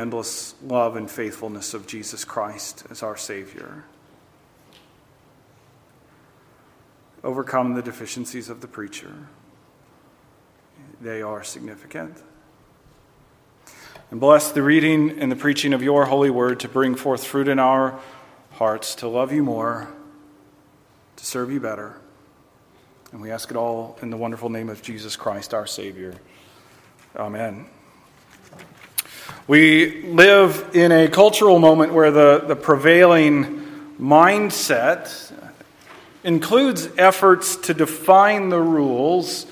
endless love and faithfulness of Jesus Christ as our Savior. Overcome the deficiencies of the preacher. They are significant. And bless the reading and the preaching of your holy word to bring forth fruit in our hearts, to love you more, to serve you better. And we ask it all in the wonderful name of Jesus Christ, our Savior. Amen. We live in a cultural moment where the, the prevailing mindset includes efforts to define the rules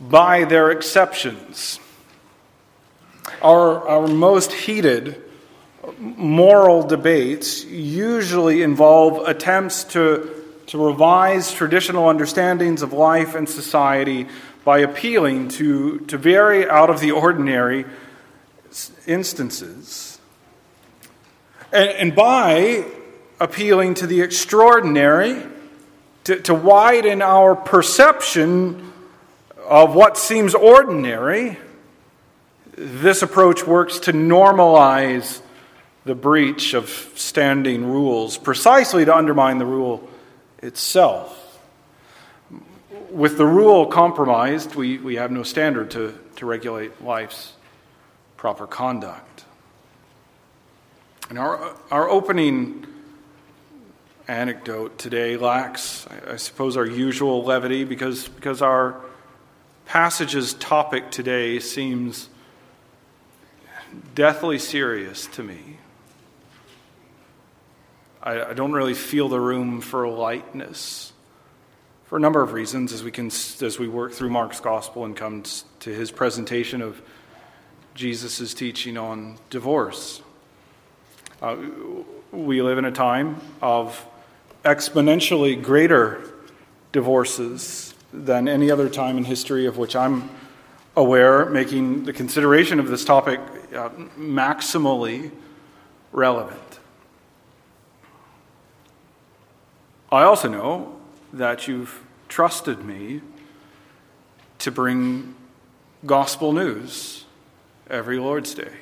by their exceptions. Our, our most heated moral debates usually involve attempts to, to revise traditional understandings of life and society by appealing to, to very out of the ordinary instances. And, and by appealing to the extraordinary, to, to widen our perception of what seems ordinary, this approach works to normalize the breach of standing rules, precisely to undermine the rule itself. With the rule compromised, we, we have no standard to, to regulate life's proper conduct. And our, our opening anecdote today lacks, I suppose, our usual levity because, because our passage's topic today seems deathly serious to me. I, I don't really feel the room for lightness for a number of reasons as we, can, as we work through Mark's gospel and come to his presentation of Jesus' teaching on divorce. Uh, we live in a time of exponentially greater divorces than any other time in history of which I'm aware, making the consideration of this topic uh, maximally relevant. I also know that you've trusted me to bring gospel news every Lord's Day,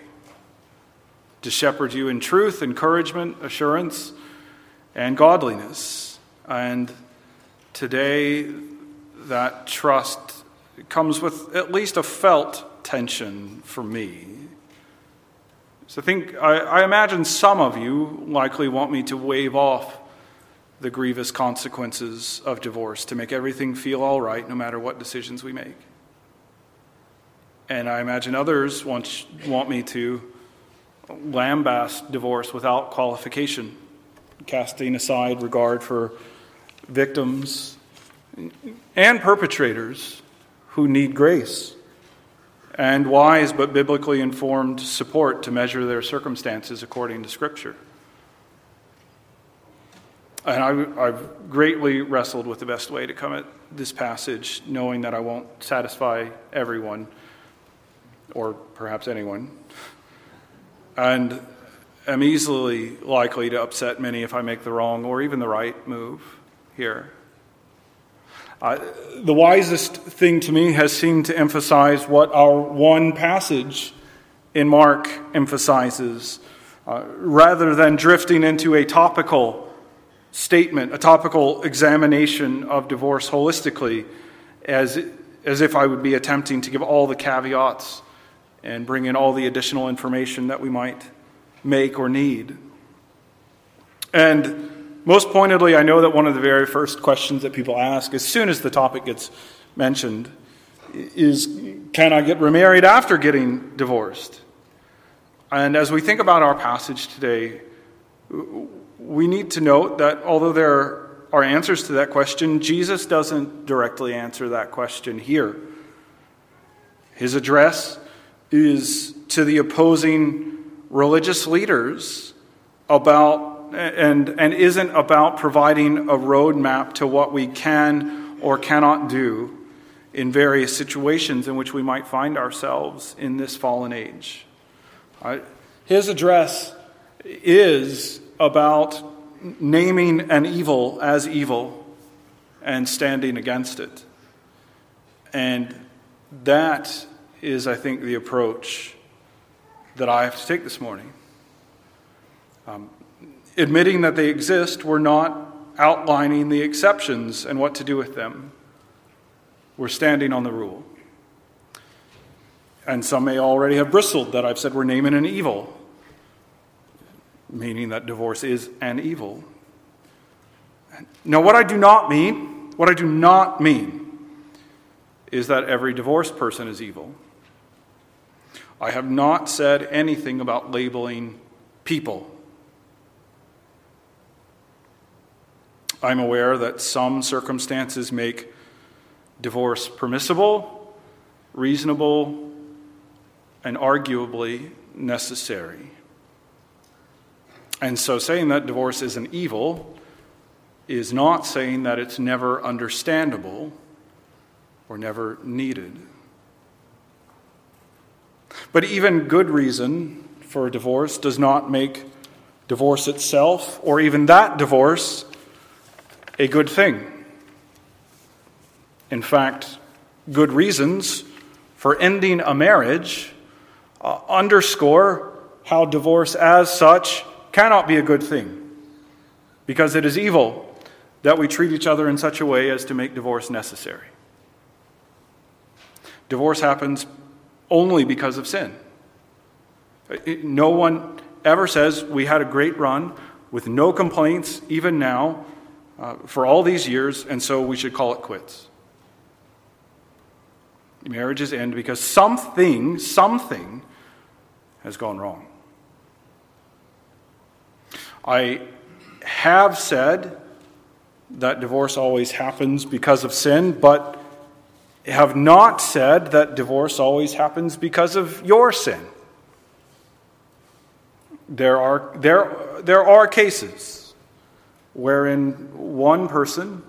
to shepherd you in truth, encouragement, assurance, and godliness. And today, that trust comes with at least a felt tension for me. So I think, I, I, imagine some of you likely want me to wave off the grievous consequences of divorce to make everything feel all right no matter what decisions we make. And I imagine others want, want me to lambaste divorce without qualification, casting aside regard for victims and perpetrators who need grace and wise but biblically informed support to measure their circumstances according to Scripture. And I, have greatly wrestled with the best way to come at this passage, knowing that I won't satisfy everyone, or perhaps anyone, and am easily likely to upset many if I make the wrong or even the right move here. Uh, the wisest thing to me has seemed to emphasize what our one passage in Mark emphasizes, uh, rather than drifting into a topical statement, a topical examination of divorce holistically, as, as if I would be attempting to give all the caveats and bring in all the additional information that we might make or need. And most pointedly, I know that one of the very first questions that people ask as soon as the topic gets mentioned is Can I get remarried after getting divorced? And as we think about our passage today, we need to note that although there are answers to that question, Jesus doesn't directly answer that question here. His address is to the opposing religious leaders about and, and isn't about providing a roadmap to what we can or cannot do in various situations in which we might find ourselves in this fallen age. His address is about naming an evil as evil and standing against it. And that is, I think, the approach that I have to take this morning. Um, admitting that they exist, we're not outlining the exceptions and what to do with them. We're standing on the rule. And some may already have bristled that I've said we're naming an evil, meaning that divorce is an evil. Now, what I do not mean, what I do not mean, is that every divorced person is evil. I have not said anything about labeling people. I'm aware that some circumstances make divorce permissible, reasonable, and arguably necessary. And so saying that divorce is an evil is not saying that it's never understandable or never needed. But even good reason for a divorce does not make divorce itself, or even that divorce, a good thing. In fact, good reasons for ending a marriage uh, underscore how divorce as such cannot be a good thing because it is evil that we treat each other in such a way as to make divorce necessary. Divorce happens only because of sin. No one ever says we had a great run with no complaints, even now, uh, for all these years, and so we should call it quits. Marriages end because something, something has gone wrong. I have said that divorce always happens because of sin, but have not said that divorce always happens because of your sin. There are, there, there are cases wherein one person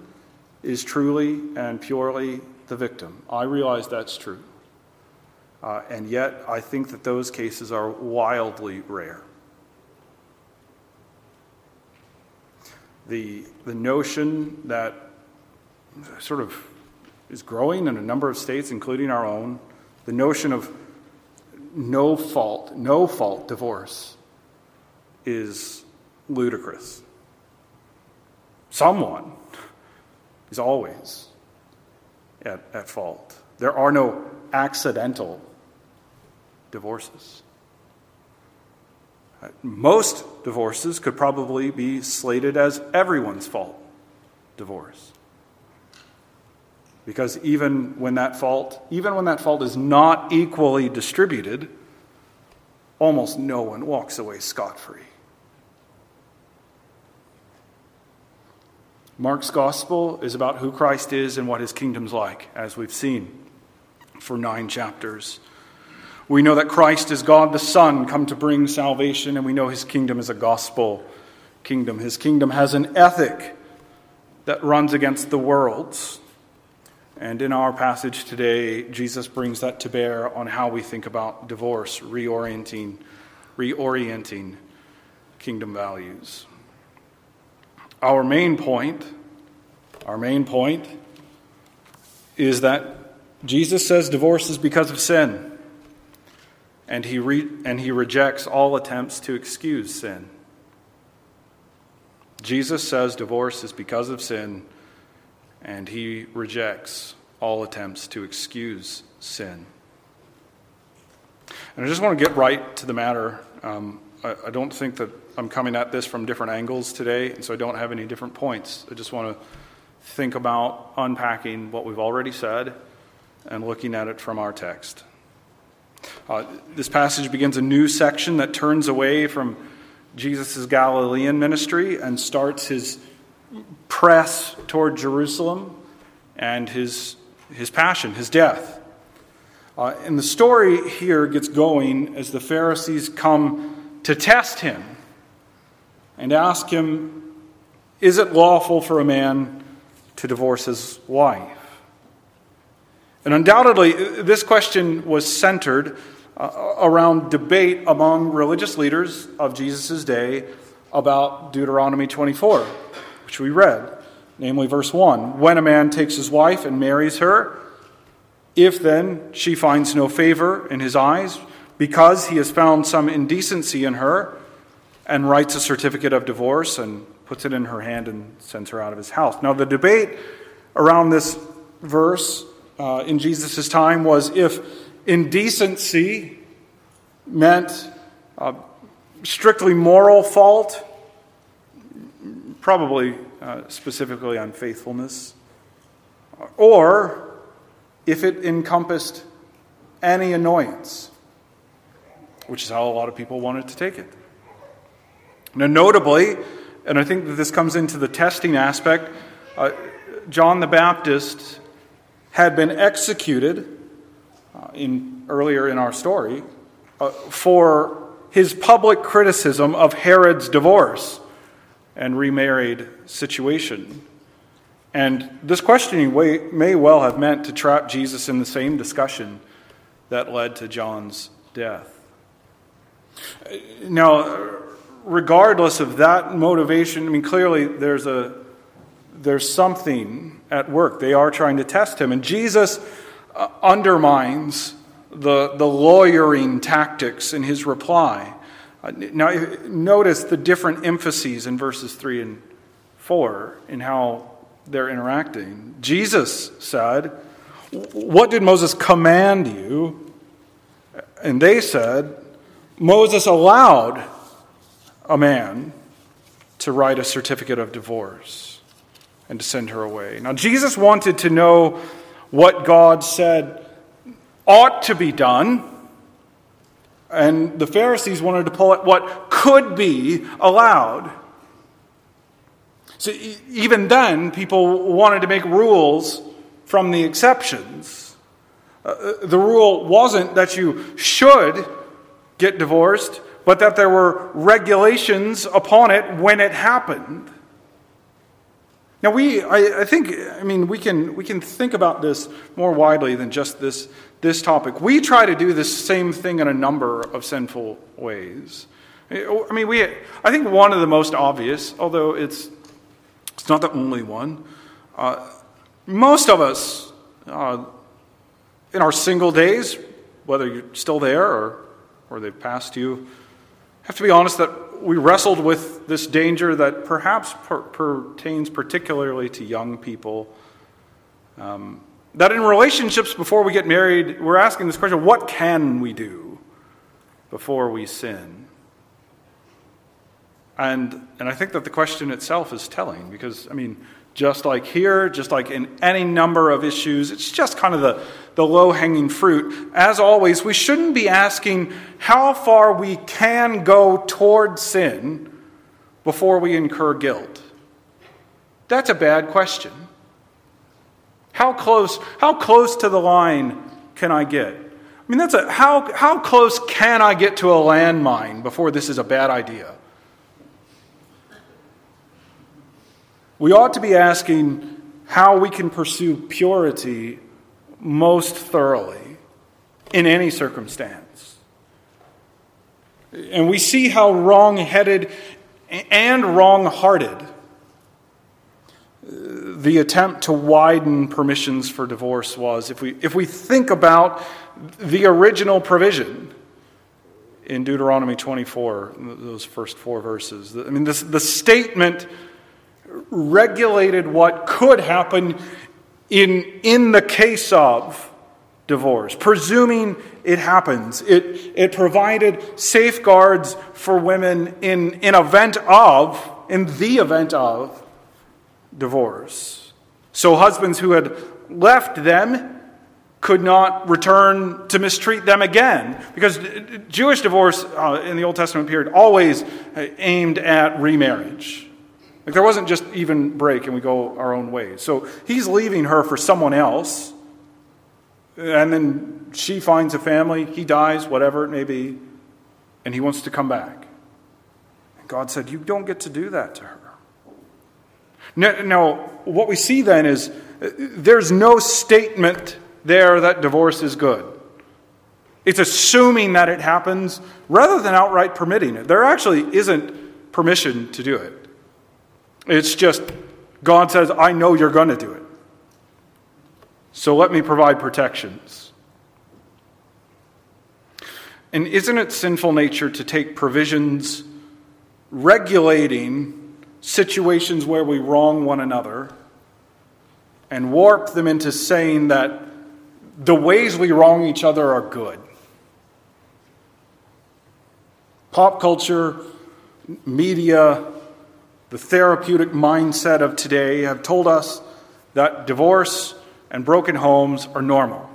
is truly and purely the victim. I realize that's true. Uh, and yet, I think that those cases are wildly rare. The, the notion that sort of is growing in a number of states, including our own, the notion of no fault, no fault divorce is ludicrous. Someone is always at, at fault. There are no accidental divorces. Uh, most divorces could probably be slated as everyone's fault divorce. Because even when that fault, even when that fault is not equally distributed, almost no one walks away scot free. Mark's gospel is about who Christ is and what his kingdom's like, as we've seen for nine chapters. We know that Christ is God the Son, come to bring salvation, and we know his kingdom is a gospel kingdom. His kingdom has an ethic that runs against the world's. And in our passage today, Jesus brings that to bear on how we think about divorce, reorienting, reorienting kingdom values. Our main point, our main point is that Jesus says divorce is because of sin and he, re- and he rejects all attempts to excuse sin. Jesus says divorce is because of sin, and he rejects all attempts to excuse sin. And I just want to get right to the matter. Um, I, I don't think that I'm coming at this from different angles today, and so I don't have any different points. I just want to think about unpacking what we've already said and looking at it from our text. Uh, this passage begins a new section that turns away from Jesus' Galilean ministry and starts his press toward Jerusalem and his, his passion, his death. Uh, and the story here gets going as the Pharisees come to test him and ask him, Is it lawful for a man to divorce his wife? And undoubtedly, this question was centered uh, around debate among religious leaders of Jesus' day about Deuteronomy 24, which we read, namely verse 1. When a man takes his wife and marries her, if then she finds no favor in his eyes, because he has found some indecency in her and writes a certificate of divorce and puts it in her hand and sends her out of his house. Now, the debate around this verse uh, in Jesus' time was if indecency meant uh, strictly moral fault, probably uh, specifically unfaithfulness, or if it encompassed any annoyance, which is how a lot of people wanted to take it. Now, notably, and I think that this comes into the testing aspect, uh, John the Baptist had been executed uh, in, earlier in our story uh, for his public criticism of Herod's divorce and remarried situation. And this questioning may well have meant to trap Jesus in the same discussion that led to John's death. Now, regardless of that motivation, I mean, clearly there's, a, there's something at work. They are trying to test him. And Jesus uh, undermines the, the lawyering tactics in his reply. Uh, now, notice the different emphases in verses 3 and 4 in how they're interacting. Jesus said, What did Moses command you? And they said, Moses allowed a man to write a certificate of divorce and to send her away. Now, Jesus wanted to know what God said ought to be done, and the Pharisees wanted to pull at what could be allowed. So, even then, people wanted to make rules from the exceptions. Uh, uh the rule wasn't that you should get divorced, but that there were regulations upon it when it happened. Now, we, I, I, think, I mean, we can, we can think about this more widely than just this, this topic. We try to do this same thing in a number of sinful ways. I mean, we, I think one of the most obvious, although it's, it's not the only one, uh, most of us, uh, in our single days, whether you're still there or, or they've passed you, have to be honest that we wrestled with this danger that perhaps per- pertains particularly to young people. Um, that in relationships before we get married, we're asking this question what can we do before we sin? And, and I think that the question itself is telling because, I mean, just like here, just like in any number of issues, it's just kind of the, the low hanging fruit. As always, we shouldn't be asking how far we can go toward sin before we incur guilt. That's a bad question. How close, how close to the line can I get? I mean, that's a how, how close can I get to a landmine before this is a bad idea? We ought to be asking how we can pursue purity most thoroughly in any circumstance. And we see how wrong headed and wrong hearted uh, the attempt to widen permissions for divorce was. If we, if we think about the original provision in Deuteronomy 24, those first four verses, I mean, this, the statement regulated what could happen in, in the case of divorce, presuming it happens. It, it provided safeguards for women in, in event of, in the event of divorce. So husbands who had left them could not return to mistreat them again. Because Jewish divorce uh, in the Old Testament period always aimed at remarriage. Like there wasn't just even break and we go our own ways. So he's leaving her for someone else. And then she finds a family, he dies, whatever it may be, and he wants to come back. And God said, You don't get to do that to her. Now, now what we see then is uh, there's no statement there that divorce is good. It's assuming that it happens rather than outright permitting it. There actually isn't permission to do it. It's just God says, I know you're going to do it. So let me provide protections. And isn't it sinful nature to take provisions regulating situations where we wrong one another and warp them into saying that the ways we wrong each other are good? Pop culture, media, the therapeutic mindset of today have told us that divorce and broken homes are normal.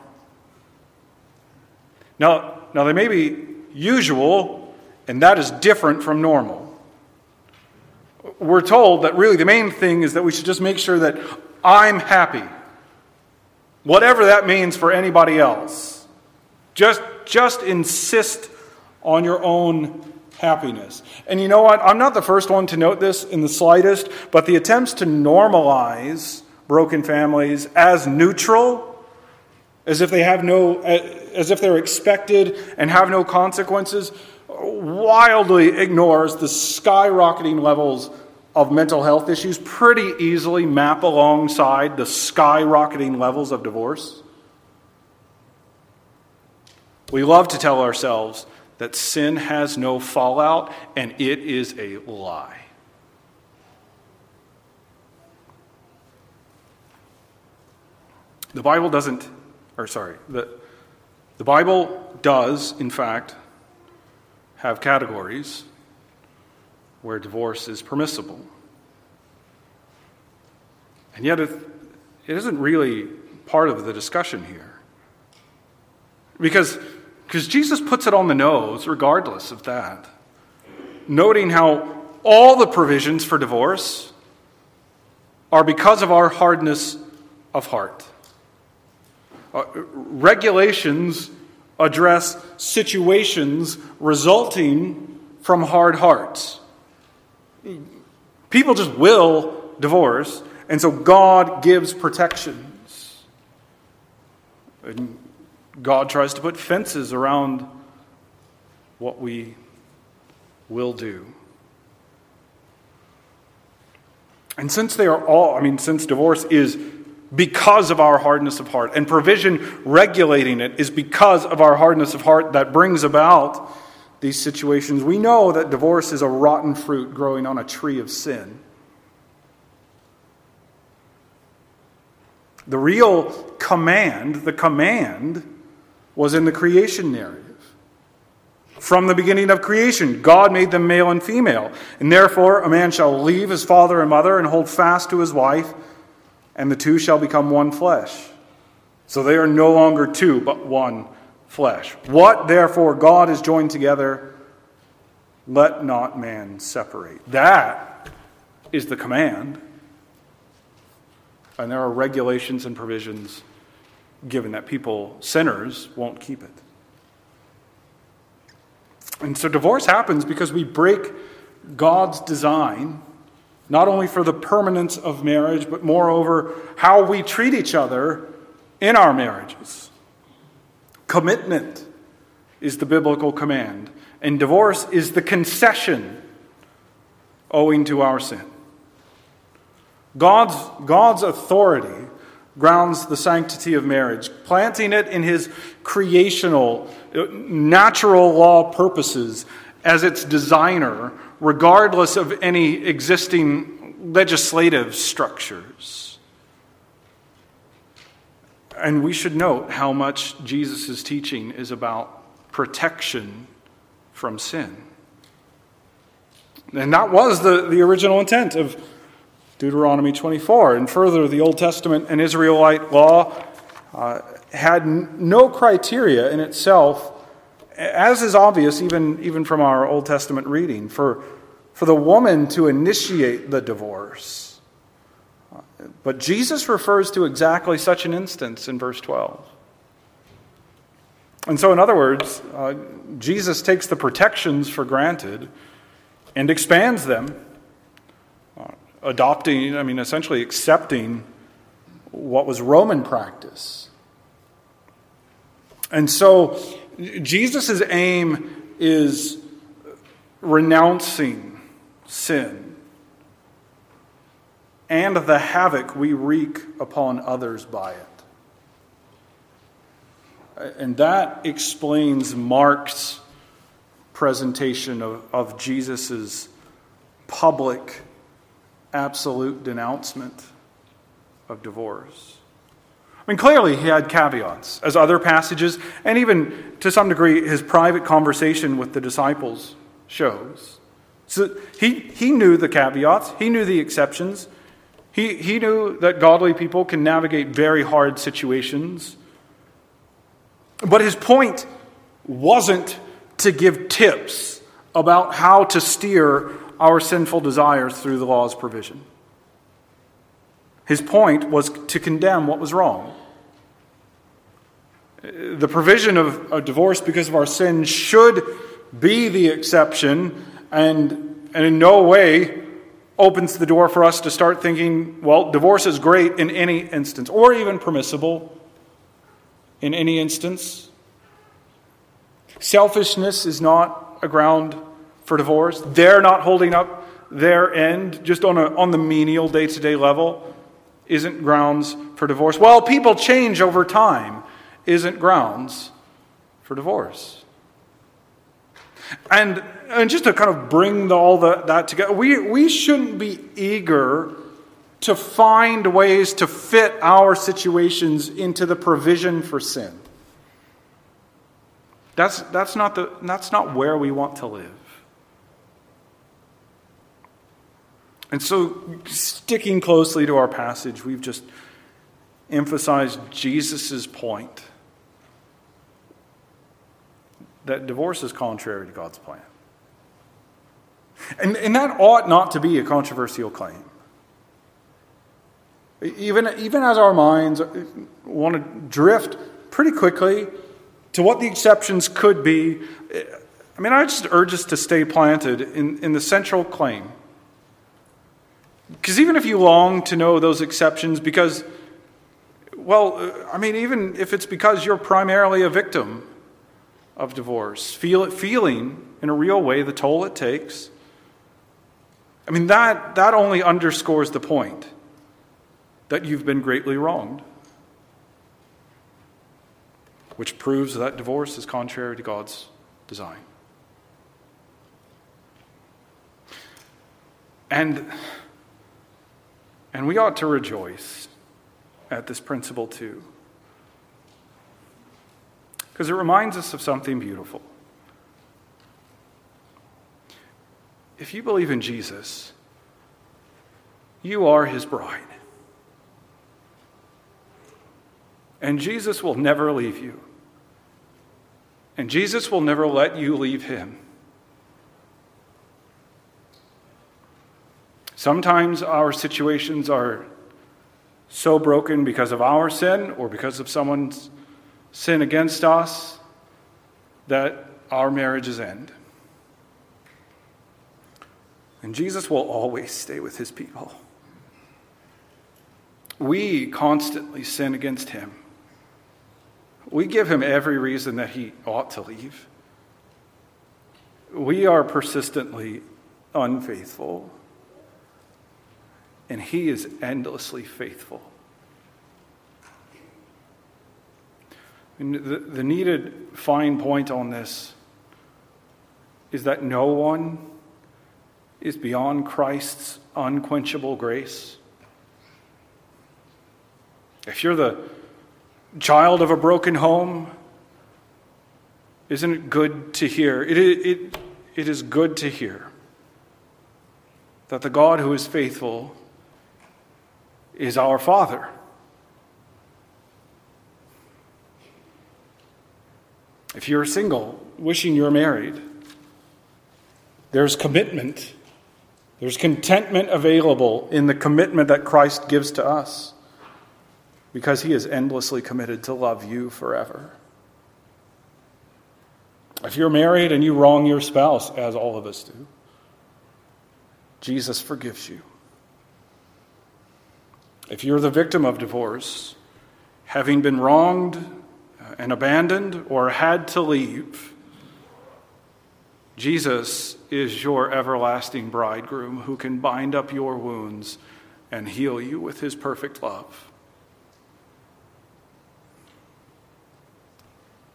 Now, now they may be usual, and that is different from normal. We're told that really the main thing is that we should just make sure that I'm happy. Whatever that means for anybody else. Just, just insist on your own happiness. And you know what? I'm not the first one to note this in the slightest, but the attempts to normalize broken families as neutral, as if they have no, as if they're expected and have no consequences, wildly ignores the skyrocketing levels of mental health issues pretty easily map alongside the skyrocketing levels of divorce. We love to tell ourselves that sin has no fallout, and it is a lie. The Bible doesn't, or sorry, the, the Bible does, in fact, have categories where divorce is permissible. And yet, it, it isn't really part of the discussion here. Because because Jesus puts it on the nose, regardless of that, noting how all the provisions for divorce are because of our hardness of heart. Uh, regulations address situations resulting from hard hearts. People just will divorce, and so God gives protections. And God tries to put fences around what we will do. And since they are all, I mean, since divorce is because of our hardness of heart, and provision regulating it is because of our hardness of heart that brings about these situations, we know that divorce is a rotten fruit growing on a tree of sin. The real command, the command, was in the creation narrative. From the beginning of creation, God made them male and female. And therefore, a man shall leave his father and mother and hold fast to his wife, and the two shall become one flesh. So they are no longer two, but one flesh. What therefore God has joined together, let not man separate. That is the command. And there are regulations and provisions given that people, sinners, won't keep it. And so divorce happens because we break God's design, not only for the permanence of marriage, but moreover, how we treat each other in our marriages. Commitment is the biblical command, and divorce is the concession owing to our sin. God's, God's authority grounds the sanctity of marriage, planting it in his creational, uh, natural law purposes as its designer, regardless of any existing legislative structures. And we should note how much Jesus' teaching is about protection from sin. And that was the, the original intent of Deuteronomy 24. And further, the Old Testament and Israelite law uh, had no criteria in itself, as is obvious even, even from our Old Testament reading, for, for the woman to initiate the divorce. But Jesus refers to exactly such an instance in verse 12. And so, in other words, uh, Jesus takes the protections for granted and expands them adopting, I mean, essentially accepting what was Roman practice. And so Jesus' aim is renouncing sin and the havoc we wreak upon others by it. And that explains Mark's presentation of, of Jesus' public, absolute denouncement of divorce. I mean, clearly he had caveats, as other passages, and even to some degree his private conversation with the disciples shows. So he, he knew the caveats, he knew the exceptions. He, he knew that godly people can navigate very hard situations. But his point wasn't to give tips about how to steer our sinful desires through the law's provision. His point was to condemn what was wrong. The provision of a divorce because of our sin should be the exception and, and in no way opens the door for us to start thinking, well, divorce is great in any instance, or even permissible in any instance. Selfishness is not a ground for divorce. They're not holding up their end just on, a, on the menial day to day level isn't grounds for divorce. Well, people change over time isn't grounds for divorce. And, and just to kind of bring the, all the, that together, we, we shouldn't be eager to find ways to fit our situations into the provision for sin. That's, that's, not, the, that's not where we want to live. And so, sticking closely to our passage, we've just emphasized Jesus' point that divorce is contrary to God's plan. And, and that ought not to be a controversial claim. Even, even as our minds want to drift pretty quickly to what the exceptions could be, I mean, I just urge us to stay planted in, in the central claim because even if you long to know those exceptions, because, well, I mean, even if it's because you're primarily a victim of divorce, feel it, feeling in a real way the toll it takes, I mean, that, that only underscores the point that you've been greatly wronged, which proves that divorce is contrary to God's design. And and we ought to rejoice at this principle too. Because it reminds us of something beautiful. If you believe in Jesus, you are his bride. And Jesus will never leave you. And Jesus will never let you leave him. Sometimes our situations are so broken because of our sin or because of someone's sin against us that our marriages end. And Jesus will always stay with his people. We constantly sin against him. We give him every reason that he ought to leave. We are persistently unfaithful and He is endlessly faithful. And the, the needed fine point on this is that no one is beyond Christ's unquenchable grace. If you're the child of a broken home, isn't it good to hear? It, it, it is good to hear that the God who is faithful is our Father. If you're single, wishing you're married, there's commitment. There's contentment available in the commitment that Christ gives to us because he is endlessly committed to love you forever. If you're married and you wrong your spouse, as all of us do, Jesus forgives you. If you're the victim of divorce, having been wronged uh, and abandoned or had to leave, Jesus is your everlasting bridegroom who can bind up your wounds and heal you with his perfect love.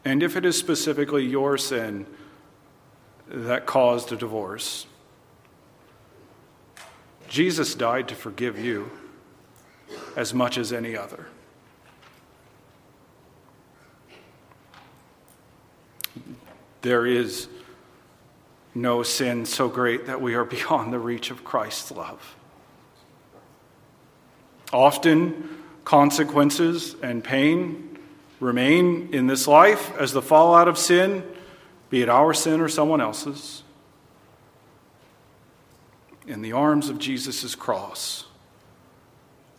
And if it is specifically your sin that caused a divorce. Jesus died to forgive you as much as any other. There is no sin so great that we are beyond the reach of Christ's love. Often, consequences and pain remain in this life as the fallout of sin, be it our sin or someone else's. In the arms of Jesus' cross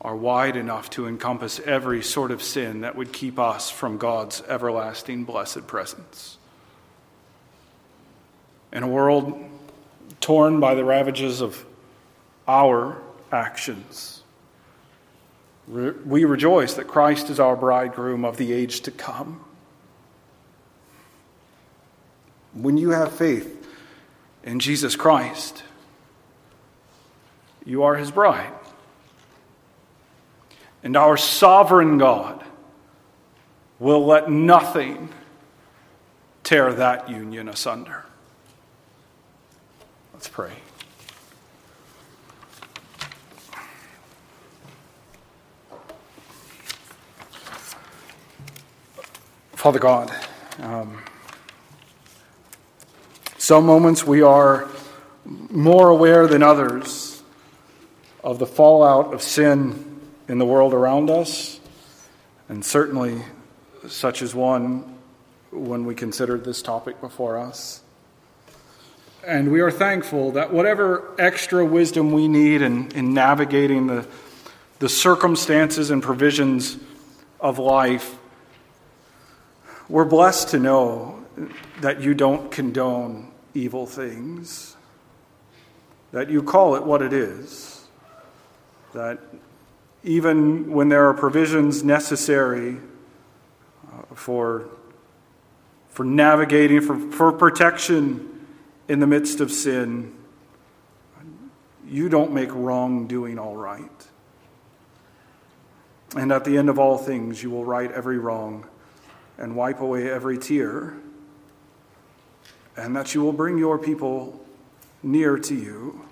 are wide enough to encompass every sort of sin that would keep us from God's everlasting blessed presence. In a world torn by the ravages of our actions, we rejoice that Christ is our bridegroom of the age to come. When you have faith in Jesus Christ, you are his bride. And our sovereign God will let nothing tear that union asunder. Let's pray. Father God, um, some moments we are more aware than others of the fallout of sin in the world around us, and certainly such as one when we considered this topic before us. And we are thankful that whatever extra wisdom we need in, in navigating the, the circumstances and provisions of life, we're blessed to know that you don't condone evil things, that you call it what it is, that even when there are provisions necessary uh, for, for navigating, for, for protection in the midst of sin, you don't make wrongdoing all right. And at the end of all things, you will right every wrong and wipe away every tear, and that you will bring your people near to you,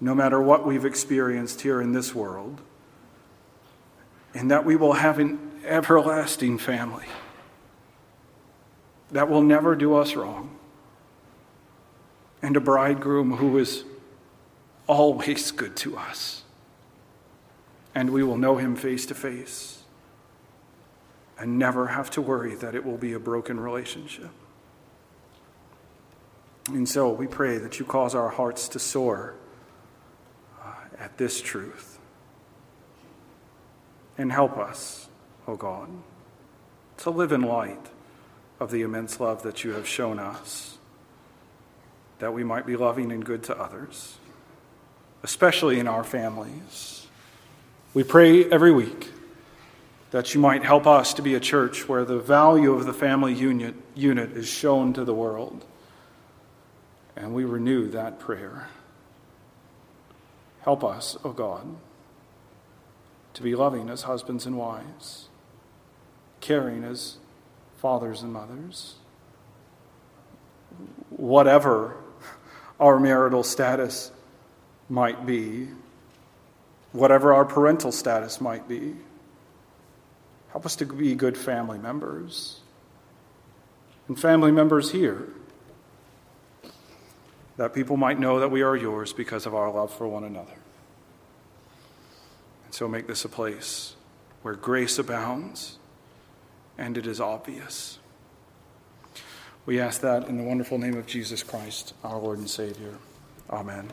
no matter what we've experienced here in this world and that we will have an everlasting family. That will never do us wrong, and a bridegroom who is always good to us, and we will know him face to face and never have to worry that it will be a broken relationship. And so we pray that you cause our hearts to soar uh, at this truth and help us, O God, to live in light of the immense love that you have shown us, that we might be loving and good to others, especially in our families. We pray every week that you might help us to be a church where the value of the family unit, unit is shown to the world. And we renew that prayer. Help us, O oh God to be loving as husbands and wives, caring as fathers and mothers. Whatever our marital status might be, whatever our parental status might be, help us to be good family members. And family members here, that people might know that we are yours because of our love for one another. So make this a place where grace abounds and it is obvious. We ask that in the wonderful name of Jesus Christ, our Lord and Savior. Amen.